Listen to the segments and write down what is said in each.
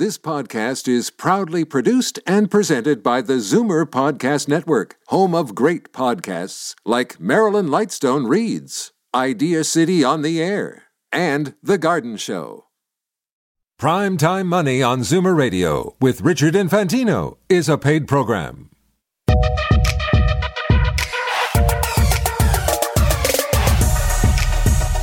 This podcast is proudly produced and presented by the Zoomer Podcast Network, home of great podcasts like Marilyn Lightstone Reads, Idea City on the Air, and The Garden Show. Prime Time Money on Zoomer Radio with Richard Infantino is a paid program.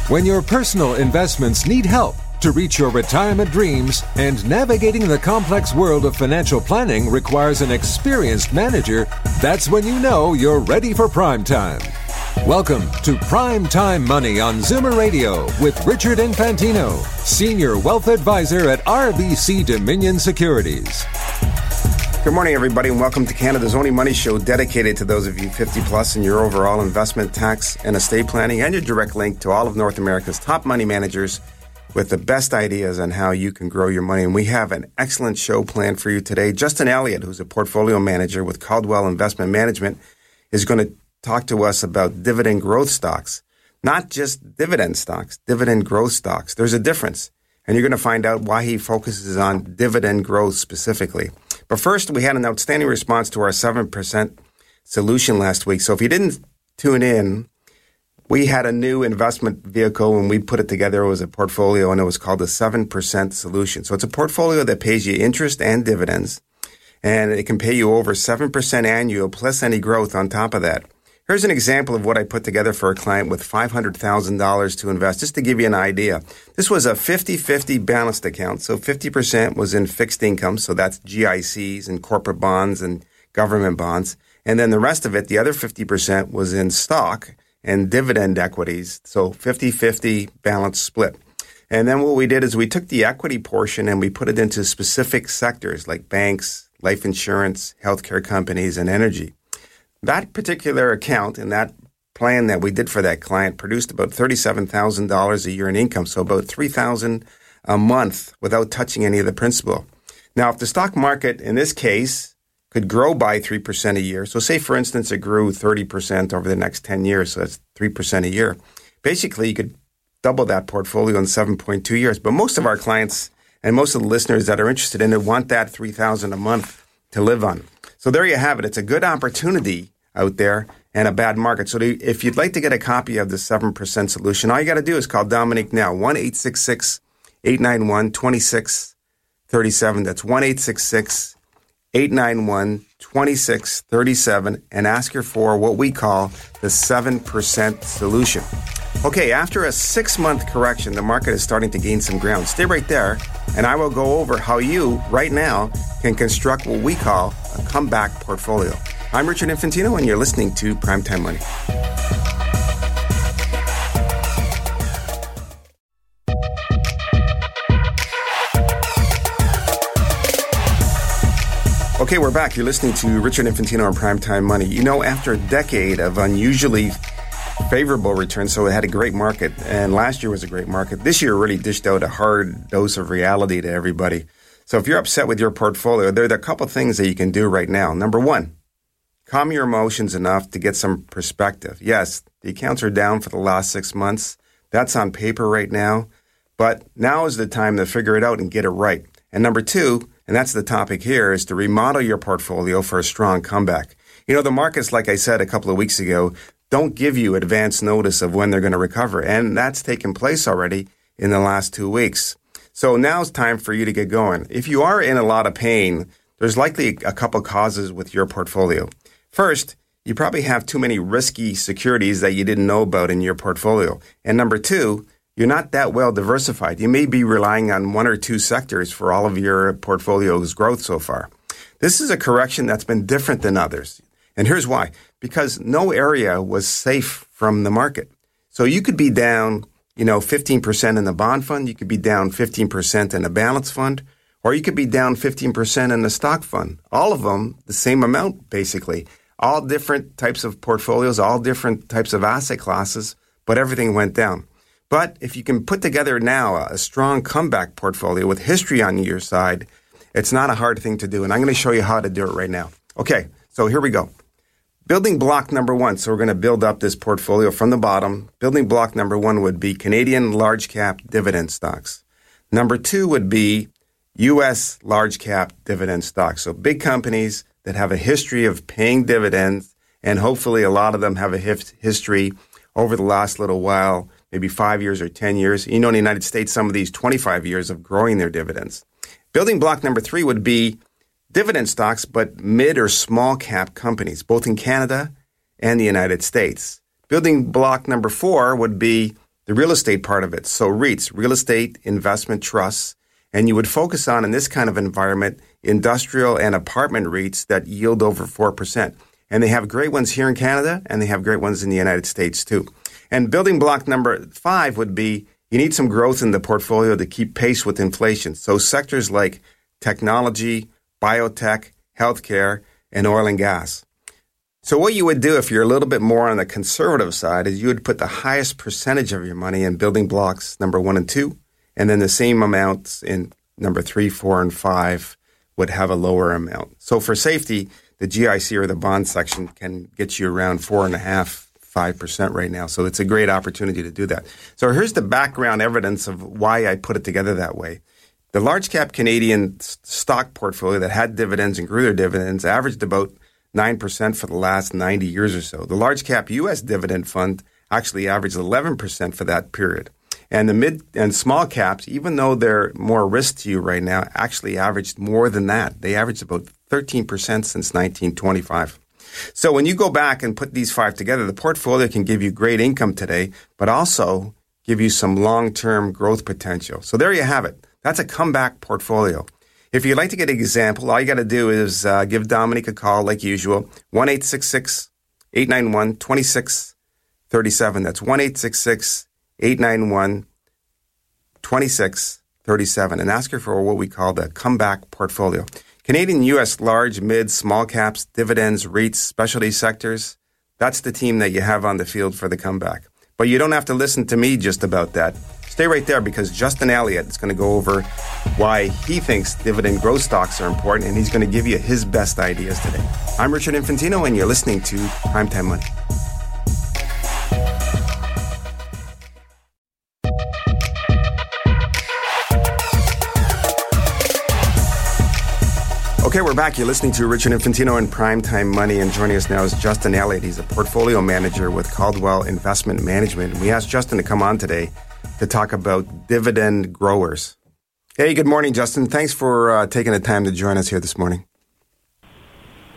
When your personal investments need help, to reach your retirement dreams, and navigating the complex world of financial planning requires an experienced manager, that's when you know you're ready for prime time. Welcome to Prime Time Money on Zoomer Radio with Richard Infantino, Senior Wealth Advisor at RBC Dominion Securities. Good morning, everybody, and welcome to Canada's only money show dedicated to those of you 50 plus in your overall investment, tax, and estate planning, and your direct link to all of North America's top money managers with the best ideas on how you can grow your money. And we have an excellent show planned for you today. Justin Elliott, who's a portfolio manager with Caldwell Investment Management, is going to talk to us about dividend growth stocks. Not just dividend stocks, dividend growth stocks. There's a difference. And you're going to find out why he focuses on dividend growth specifically. But first, we had an outstanding response to our 7% solution last week. So if you didn't tune in, we had a new investment vehicle and we put it together. It was a portfolio and it was called the 7% solution. So it's a portfolio that pays you interest and dividends and it can pay you over 7% annual plus any growth on top of that. Here's an example of what I put together for a client with $500,000 to invest, just to give you an idea. This was a 50-50 balanced account. So 50% was in fixed income. So that's GICs and corporate bonds and government bonds. And then the rest of it, the other 50% was in stock and dividend equities. So 50 50 balance split. And then what we did is we took the equity portion and we put it into specific sectors like banks, life insurance, healthcare companies, and energy. That particular account and that plan that we did for that client produced about $37,000 a year in income, so about 3000 a month without touching any of the principal. Now, if the stock market in this case could grow by 3% a year. So say, for instance, it grew 30% over the next 10 years. So that's 3% a year. Basically, you could double that portfolio in 7.2 years. But most of our clients and most of the listeners that are interested in it want that 3000 a month to live on. So there you have it. It's a good opportunity out there and a bad market. So if you'd like to get a copy of the 7% solution, all you got to do is call Dominique now, 1 891 2637. That's 1 891 2637 and ask her for what we call the 7% solution. Okay, after a six month correction, the market is starting to gain some ground. Stay right there, and I will go over how you, right now, can construct what we call a comeback portfolio. I'm Richard Infantino, and you're listening to Primetime Money. Okay, we're back. You're listening to Richard Infantino on Primetime Money. You know, after a decade of unusually favorable returns, so it had a great market, and last year was a great market. This year really dished out a hard dose of reality to everybody. So if you're upset with your portfolio, there are a couple things that you can do right now. Number one, calm your emotions enough to get some perspective. Yes, the accounts are down for the last six months. That's on paper right now. But now is the time to figure it out and get it right. And number two, and that's the topic here, is to remodel your portfolio for a strong comeback. You know, the markets, like I said a couple of weeks ago, don't give you advance notice of when they're going to recover. And that's taken place already in the last two weeks. So now it's time for you to get going. If you are in a lot of pain, there's likely a couple causes with your portfolio. First, you probably have too many risky securities that you didn't know about in your portfolio. And number two, you're not that well diversified. You may be relying on one or two sectors for all of your portfolio's growth so far. This is a correction that's been different than others. And here's why. Because no area was safe from the market. So you could be down, you know, 15% in the bond fund. You could be down 15% in a balance fund, or you could be down 15% in the stock fund. All of them the same amount, basically. All different types of portfolios, all different types of asset classes, but everything went down. But if you can put together now a strong comeback portfolio with history on your side, it's not a hard thing to do. And I'm going to show you how to do it right now. Okay, so here we go. Building block number one. So we're going to build up this portfolio from the bottom. Building block number one would be Canadian large cap dividend stocks. Number two would be U.S. large cap dividend stocks. So big companies that have a history of paying dividends, and hopefully a lot of them have a history over the last little while, maybe five years or 10 years. You know, in the United States, some of these 25 years of growing their dividends. Building block number three would be dividend stocks, but mid or small cap companies, both in Canada and the United States. Building block number four would be the real estate part of it. So REITs, real estate investment trusts, and you would focus on in this kind of environment industrial and apartment REITs that yield over 4%. And they have great ones here in Canada and they have great ones in the United States too. And building block number five would be you need some growth in the portfolio to keep pace with inflation. So sectors like technology, biotech, healthcare, and oil and gas. So what you would do if you're a little bit more on the conservative side is you would put the highest percentage of your money in building blocks number one and two, and then the same amounts in number three, four, and five would have a lower amount. So for safety, the GIC or the bond section can get you around four and a half, five percent right now. So it's a great opportunity to do that. So here's the background evidence of why I put it together that way. The large cap Canadian stock portfolio that had dividends and grew their dividends averaged about 9% for the last 90 years or so. The large cap US dividend fund actually averaged 11% for that period. And the mid and small caps, even though they're more risk to you right now, actually averaged more than that. They averaged about 13% since 1925. So when you go back and put these five together, the portfolio can give you great income today, but also give you some long-term growth potential. So there you have it. That's a comeback portfolio. If you'd like to get an example, all you got to do is uh, give Dominique a call like usual, 1 891 2637. That's 1 891 2637 and ask her for what we call the comeback portfolio. Canadian US large, mid, small caps, dividends, REITs, specialty sectors. That's the team that you have on the field for the comeback. But you don't have to listen to me just about that. Stay right there because Justin Elliott is going to go over why he thinks dividend growth stocks are important and he's going to give you his best ideas today. I'm Richard Infantino and you're listening to Primetime Money. Okay, we're back. You're listening to Richard Infantino and Primetime Money, and joining us now is Justin Elliott. He's a portfolio manager with Caldwell Investment Management. We asked Justin to come on today to talk about dividend growers. Hey, good morning, Justin. Thanks for uh, taking the time to join us here this morning.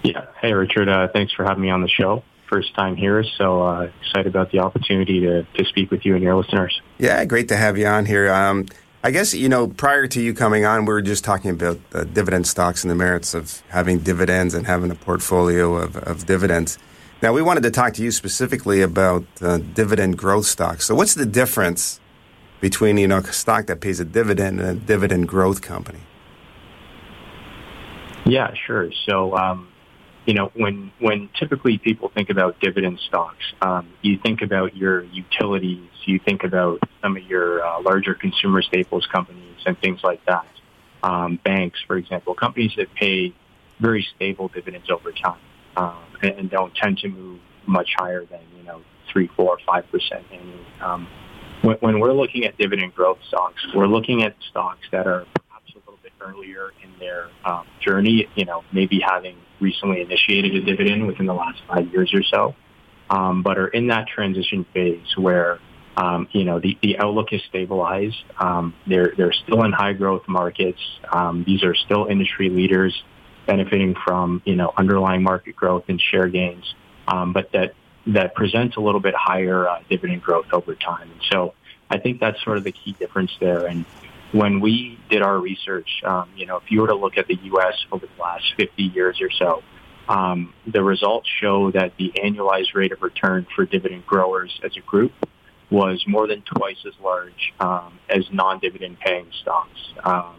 Yeah. Hey, Richard. Uh, thanks for having me on the show. First time here, so uh, excited about the opportunity to, to speak with you and your listeners. Yeah, great to have you on here. Um, I guess, you know, prior to you coming on, we were just talking about uh, dividend stocks and the merits of having dividends and having a portfolio of, of dividends. Now, we wanted to talk to you specifically about uh, dividend growth stocks. So, what's the difference between you know a stock that pays a dividend and a dividend growth company? Yeah, sure. So, um, you know, when when typically people think about dividend stocks, um, you think about your utilities, you think about some of your uh, larger consumer staples companies and things like that. Um, banks, for example, companies that pay very stable dividends over time um, and, and, don't tend to move much higher than you know three, four, five percent annually. Um, when, when we're looking at dividend growth stocks, we're looking at stocks that are perhaps a little bit earlier in their um, journey, you know, maybe having recently initiated a dividend within the last five years or so, um, but are in that transition phase where um, you know, the, the outlook is stabilized. Um, they're, they're still in high growth markets. Um, these are still industry leaders benefiting from, you know, underlying market growth and share gains, um, but that that presents a little bit higher uh, dividend growth over time. And so I think that's sort of the key difference there. And when we did our research, um, you know, if you were to look at the U.S. over the last 50 years or so, um, the results show that the annualized rate of return for dividend growers as a group was more than twice as large um, as non-dividend paying stocks, um,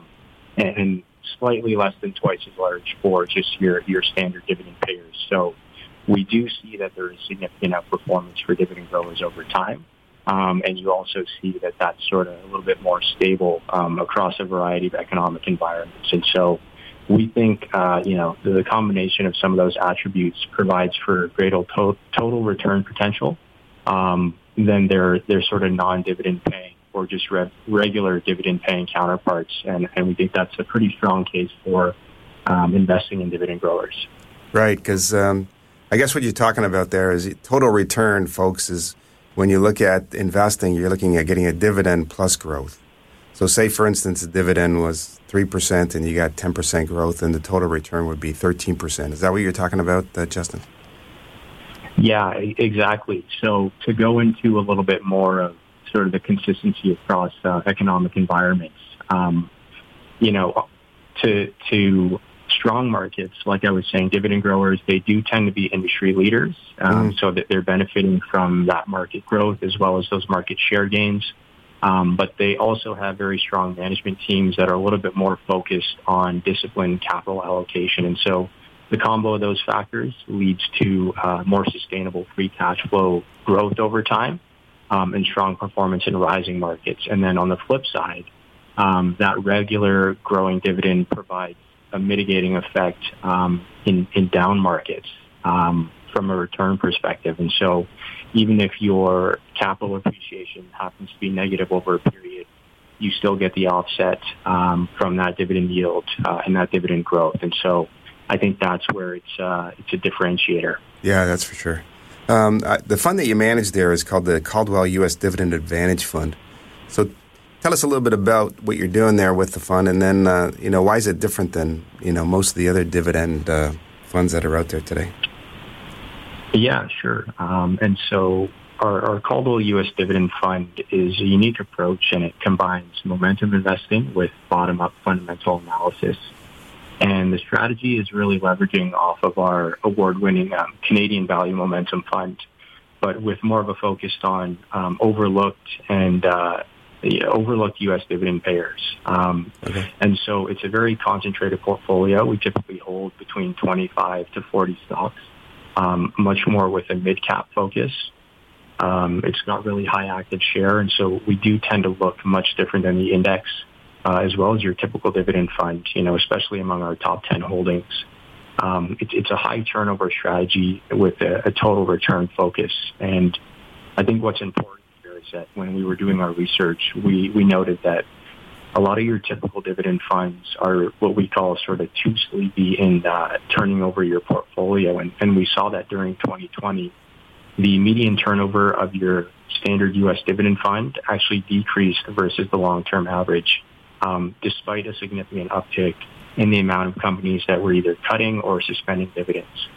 and slightly less than twice as large for just your your standard dividend payers. So we do see that there is significant outperformance for dividend growers over time. Um, and you also see that that's sort of a little bit more stable um, across a variety of economic environments. And so we think, uh, you know, the combination of some of those attributes provides for greater to- total return potential um, than their, their sort of non-dividend paying or just re- regular dividend paying counterparts. And, and we think that's a pretty strong case for um, investing in dividend growers. Right, because um, I guess what you're talking about there is total return, folks, is when you look at investing, you're looking at getting a dividend plus growth. So, say for instance, the dividend was 3% and you got 10% growth, and the total return would be 13%. Is that what you're talking about, uh, Justin? Yeah, exactly. So, to go into a little bit more of sort of the consistency across uh, economic environments, um, you know, to, to strong markets, like I was saying, dividend growers, they do tend to be industry leaders, um, mm. so that they're benefiting from that market growth as well as those market share gains. Um, but they also have very strong management teams that are a little bit more focused on disciplined capital allocation. And so the combo of those factors leads to uh, more sustainable free cash flow growth over time um, and strong performance in rising markets. And then on the flip side, um, that regular growing dividend provides a mitigating effect um, in, in down markets um, from a return perspective. And so even if your capital appreciation happens to be negative over a period, you still get the offset um, from that dividend yield uh, and that dividend growth. And so I think that's where it's uh, it's a differentiator. Yeah, that's for sure. Um, the fund that you manage there is called the Caldwell U.S. Dividend Advantage Fund. So tell us a little bit about what you're doing there with the fund, and then uh, you know why is it different than you know most of the other dividend uh, funds that are out there today? Yeah, sure. Um, and so our, our Caldwell U.S. Dividend Fund is a unique approach, and it combines momentum investing with bottom-up fundamental analysis. And the strategy is really leveraging off of our award-winning um, Canadian Value Momentum Fund, but with more of a focus on um, overlooked and uh, overlooked U.S. dividend payers. Um, okay. And so it's a very concentrated portfolio. We typically hold between 25 to 40 stocks um, much more with a mid-cap focus. Um, it's got really high active share, and so we do tend to look much different than the index, uh, as well as your typical dividend fund. You know, especially among our top 10 holdings. Um, it, it's a high turnover strategy with a, a total return focus, and I think what's important that when we were doing our research, we we noted that a lot of your typical dividend funds are what we call sort of too sleepy in uh, turning over your portfolio. And, and we saw that during 2020. The median turnover of your standard U.S. dividend fund actually decreased versus the long-term average, um, despite a significant uptick in the amount of companies that were either cutting or suspending dividends.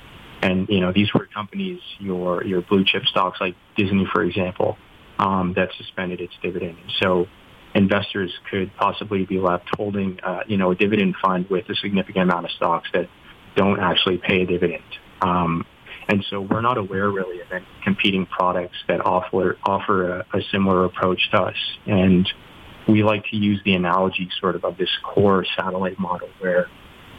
And, you know, these were companies, your, your blue chip stocks like Disney, for example, um, that suspended its dividend. So investors could possibly be left holding, uh, you know, a dividend fund with a significant amount of stocks that don't actually pay a dividend. Um, and so we're not aware really of any competing products that offer offer a, a similar approach to us. And we like to use the analogy sort of of this core satellite model where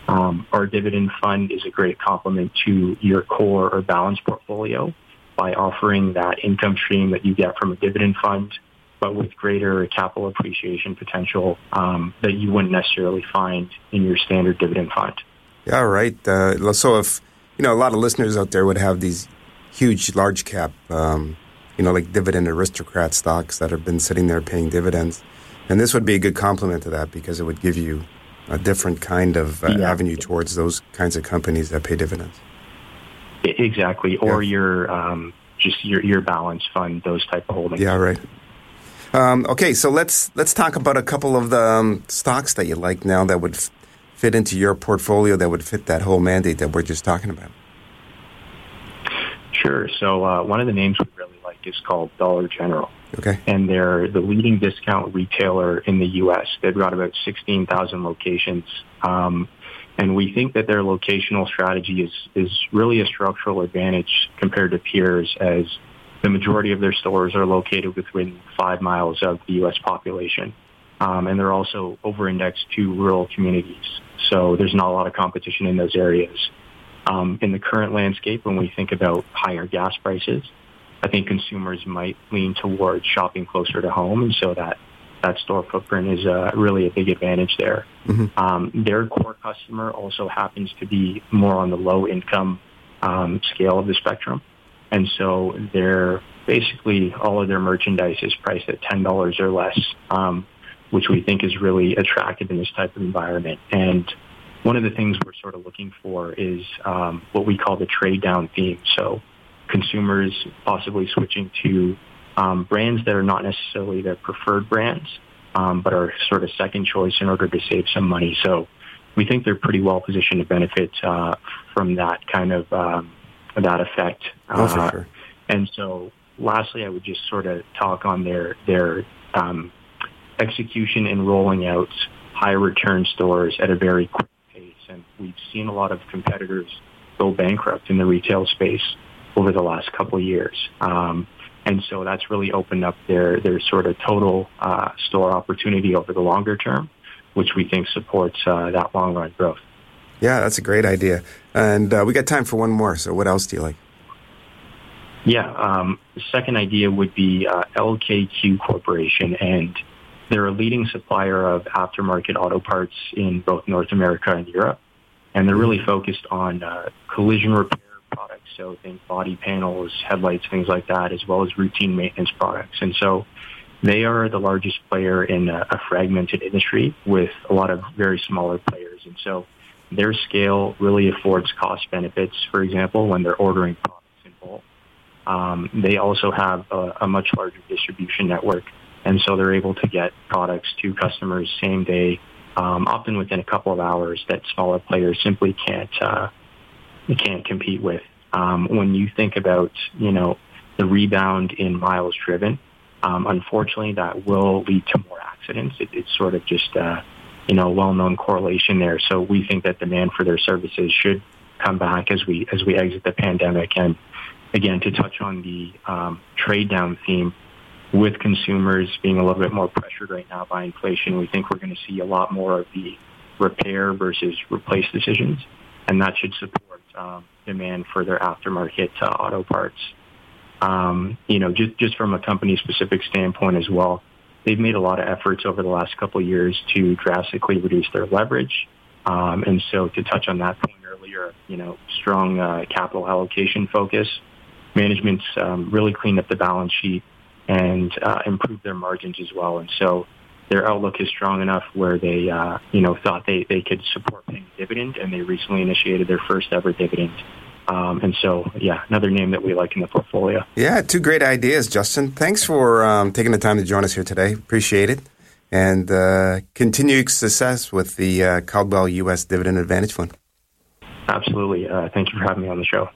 um, our dividend fund is a great complement to your core or balanced portfolio by offering that income stream that you get from a dividend fund but with greater capital appreciation potential um, that you wouldn't necessarily find in your standard dividend fund. Yeah, right. Uh, so if you know a lot of listeners out there would have these huge, large cap, um, you know, like dividend aristocrat stocks that have been sitting there paying dividends, and this would be a good complement to that because it would give you a different kind of uh, yeah. avenue towards those kinds of companies that pay dividends. Exactly, or yeah. your um, just your your balance fund, those type of holdings. Yeah, right. Um, okay, so let's let's talk about a couple of the um, stocks that you like now that would f- fit into your portfolio that would fit that whole mandate that we're just talking about. Sure. So uh, one of the names we really like is called Dollar General. Okay. And they're the leading discount retailer in the U.S. They've got about 16,000 locations. Um, and we think that their locational strategy is, is really a structural advantage compared to peers as the majority of their stores are located within five miles of the U.S. population. Um, and they're also over-indexed to rural communities. So there's not a lot of competition in those areas. Um, in the current landscape, when we think about higher gas prices, I think consumers might lean towards shopping closer to home, and so that that store footprint is uh, really a big advantage there. Mm-hmm. Um, their core customer also happens to be more on the low income um, scale of the spectrum. And so they're basically all of their merchandise is priced at ten dollars or less, um, which we think is really attractive in this type of environment. And one of the things we're sort of looking for is um, what we call the trade down theme. So consumers possibly switching to um, brands that are not necessarily their preferred brands, um, but are sort of second choice in order to save some money. So we think they're pretty well positioned to benefit uh, from that kind of um, that effect. Oh, uh, sure. And so, lastly, I would just sort of talk on their their um, execution in rolling out high return stores at a very quick pace. And we've seen a lot of competitors go bankrupt in the retail space over the last couple of years. Um, and so that's really opened up their, their sort of total uh, store opportunity over the longer term, which we think supports uh, that long run growth. Yeah, that's a great idea. And uh, we got time for one more. So, what else do you like? Yeah, um, the second idea would be uh, LKQ Corporation, and they're a leading supplier of aftermarket auto parts in both North America and Europe. And they're really focused on uh, collision repair so think body panels, headlights, things like that, as well as routine maintenance products. And so they are the largest player in a, a fragmented industry with a lot of very smaller players. And so their scale really affords cost benefits, for example, when they're ordering products in bulk. Um, they also have a, a much larger distribution network, and so they're able to get products to customers same day, um, often within a couple of hours that smaller players simply can't uh, can't compete with. Um, when you think about you know the rebound in miles driven, um, unfortunately that will lead to more accidents. It, it's sort of just uh, you know well-known correlation there. So we think that demand for their services should come back as we as we exit the pandemic. And again, to touch on the um, trade down theme, with consumers being a little bit more pressured right now by inflation, we think we're going to see a lot more of the repair versus replace decisions, and that should support um, demand for their aftermarket uh, auto parts. Um, you know, just just from a company specific standpoint as well they've made a lot of efforts over the last couple of years to drastically reduce their leverage. Um, and so to touch on that point earlier, you know, strong uh, capital allocation focus. Management's um, really cleaned up the balance sheet and uh, improved their margins as well. And so their outlook is strong enough where they, uh, you know, thought they, they could support paying a dividend, and they recently initiated their first ever dividend um, and so, yeah, another name that we like in the portfolio. Yeah, two great ideas, Justin. Thanks for um, taking the time to join us here today. Appreciate it. And uh, continued success with the uh, Caldwell U.S. Dividend Advantage Fund. Absolutely. Uh, thank you for having me on the show.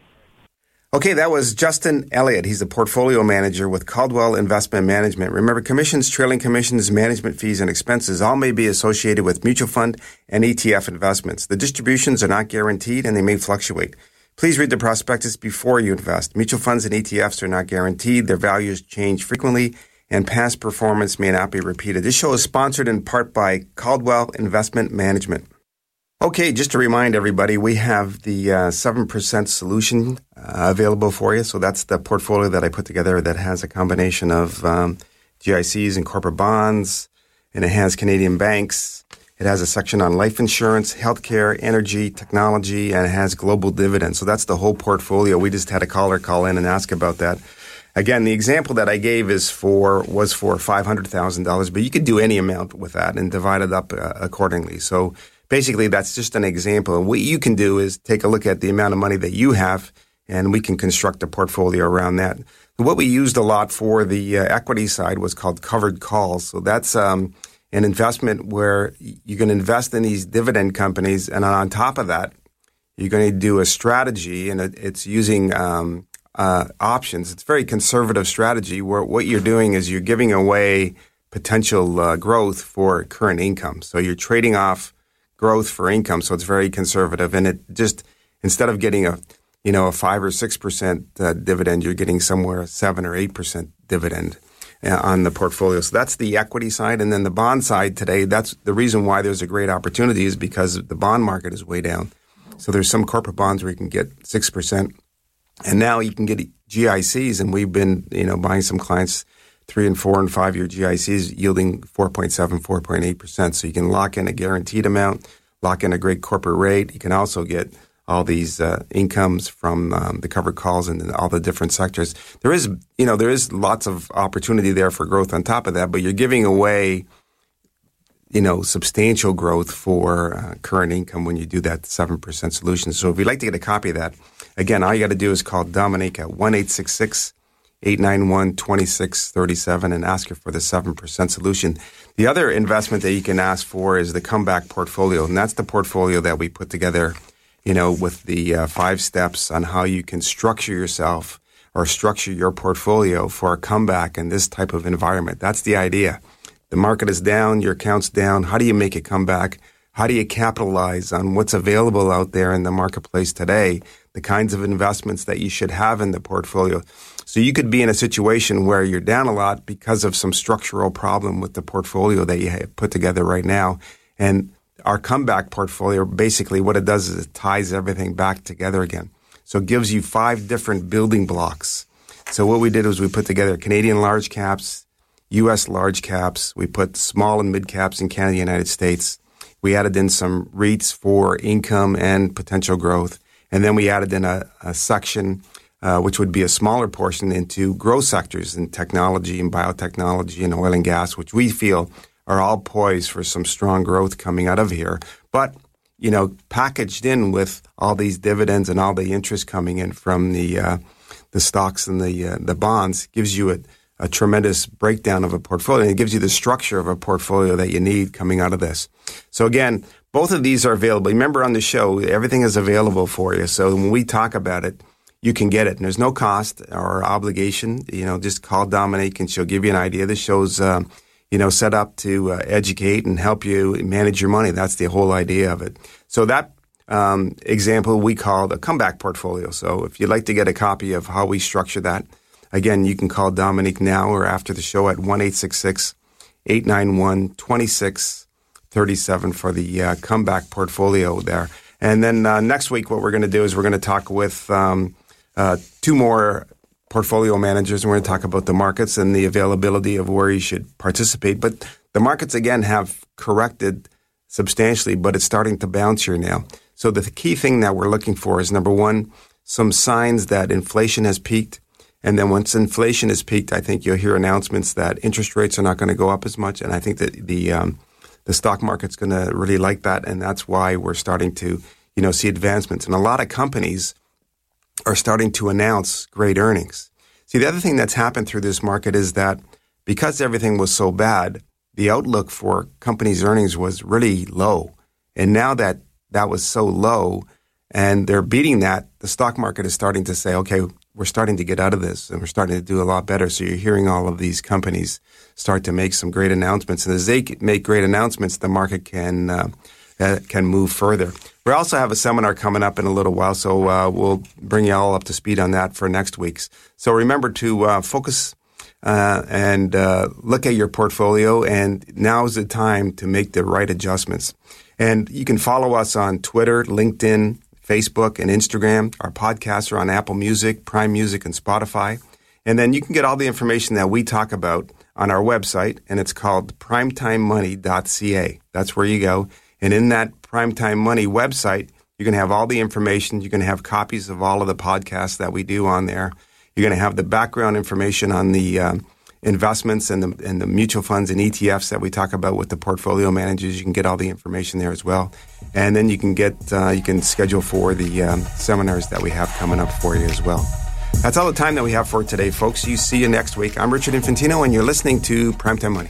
Okay, that was Justin Elliott. He's a portfolio manager with Caldwell Investment Management. Remember, commissions, trailing commissions, management fees, and expenses all may be associated with mutual fund and ETF investments. The distributions are not guaranteed and they may fluctuate. Please read the prospectus before you invest. Mutual funds and ETFs are not guaranteed. Their values change frequently and past performance may not be repeated. This show is sponsored in part by Caldwell Investment Management. Okay, just to remind everybody, we have the uh, 7% solution uh, available for you. So that's the portfolio that I put together that has a combination of um, GICs and corporate bonds, and it has Canadian banks, it has a section on life insurance, healthcare, energy, technology, and it has global dividends. So that's the whole portfolio. We just had a caller call in and ask about that. Again, the example that I gave is for was for five hundred thousand dollars, but you could do any amount with that and divide it up uh, accordingly. So basically, that's just an example. And what you can do is take a look at the amount of money that you have, and we can construct a portfolio around that. What we used a lot for the uh, equity side was called covered calls. So that's um, an investment where you can invest in these dividend companies, and on top of that, you're going to do a strategy, and it's using um, uh, options. It's a very conservative strategy where what you're doing is you're giving away potential uh, growth for current income. So you're trading off growth for income. So it's very conservative, and it just instead of getting a you know a five or six percent uh, dividend, you're getting somewhere a seven or eight percent dividend. Uh, on the portfolio. So that's the equity side. And then the bond side today, that's the reason why there's a great opportunity is because the bond market is way down. So there's some corporate bonds where you can get 6%. And now you can get GICs. And we've been, you know, buying some clients three and four and five year GICs yielding 4.7, 4.8%. So you can lock in a guaranteed amount, lock in a great corporate rate. You can also get all these uh, incomes from um, the covered calls and all the different sectors. There is, you know, there is lots of opportunity there for growth on top of that, but you're giving away, you know, substantial growth for uh, current income when you do that 7% solution. So if you'd like to get a copy of that, again, all you got to do is call Dominique at 1 891 2637 and ask her for the 7% solution. The other investment that you can ask for is the comeback portfolio, and that's the portfolio that we put together you know, with the uh, five steps on how you can structure yourself or structure your portfolio for a comeback in this type of environment. That's the idea. The market is down, your account's down. How do you make a comeback? How do you capitalize on what's available out there in the marketplace today? The kinds of investments that you should have in the portfolio. So you could be in a situation where you're down a lot because of some structural problem with the portfolio that you have put together right now. And our comeback portfolio, basically what it does is it ties everything back together again. So it gives you five different building blocks. So what we did was we put together Canadian large caps, U.S. large caps. We put small and mid caps in Canada, United States. We added in some REITs for income and potential growth. And then we added in a, a section, uh, which would be a smaller portion into growth sectors in technology and biotechnology and oil and gas, which we feel are all poised for some strong growth coming out of here. But you know, packaged in with all these dividends and all the interest coming in from the uh, the stocks and the uh, the bonds gives you a, a, tremendous breakdown of a portfolio. And it gives you the structure of a portfolio that you need coming out of this. So again, both of these are available. Remember on the show, everything is available for you. So when we talk about it, you can get it. And there's no cost or obligation. You know, just call Dominique and she'll give you an idea. This shows. Uh, you know, set up to uh, educate and help you manage your money. That's the whole idea of it. So that um, example we call the comeback portfolio. So if you'd like to get a copy of how we structure that, again, you can call Dominique now or after the show at 1 891 2637 for the uh, comeback portfolio there. And then uh, next week, what we're going to do is we're going to talk with um, uh, two more portfolio managers, and we're going to talk about the markets and the availability of where you should participate. But the markets, again, have corrected substantially, but it's starting to bounce here now. So the key thing that we're looking for is number one, some signs that inflation has peaked. And then once inflation has peaked, I think you'll hear announcements that interest rates are not going to go up as much. And I think that the um, the stock market's going to really like that, and that's why we're starting to you know see advancements. And a lot of companies are starting to announce great earnings. See, the other thing that's happened through this market is that because everything was so bad, the outlook for companies' earnings was really low. And now that that was so low and they're beating that, the stock market is starting to say, okay, we're starting to get out of this and we're starting to do a lot better. So you're hearing all of these companies start to make some great announcements. And as they make great announcements, the market can, uh, uh, can move further. We also have a seminar coming up in a little while, so uh, we'll bring you all up to speed on that for next week's. So remember to uh, focus uh, and uh, look at your portfolio, and now is the time to make the right adjustments. And you can follow us on Twitter, LinkedIn, Facebook, and Instagram. Our podcasts are on Apple Music, Prime Music, and Spotify. And then you can get all the information that we talk about on our website, and it's called primetimemoney.ca. That's where you go. And in that Primetime Money website, you're going to have all the information. You're going to have copies of all of the podcasts that we do on there. You're going to have the background information on the uh, investments and the, and the mutual funds and ETFs that we talk about with the portfolio managers. You can get all the information there as well. And then you can get, uh, you can schedule for the um, seminars that we have coming up for you as well. That's all the time that we have for today, folks. You see you next week. I'm Richard Infantino, and you're listening to Primetime Money.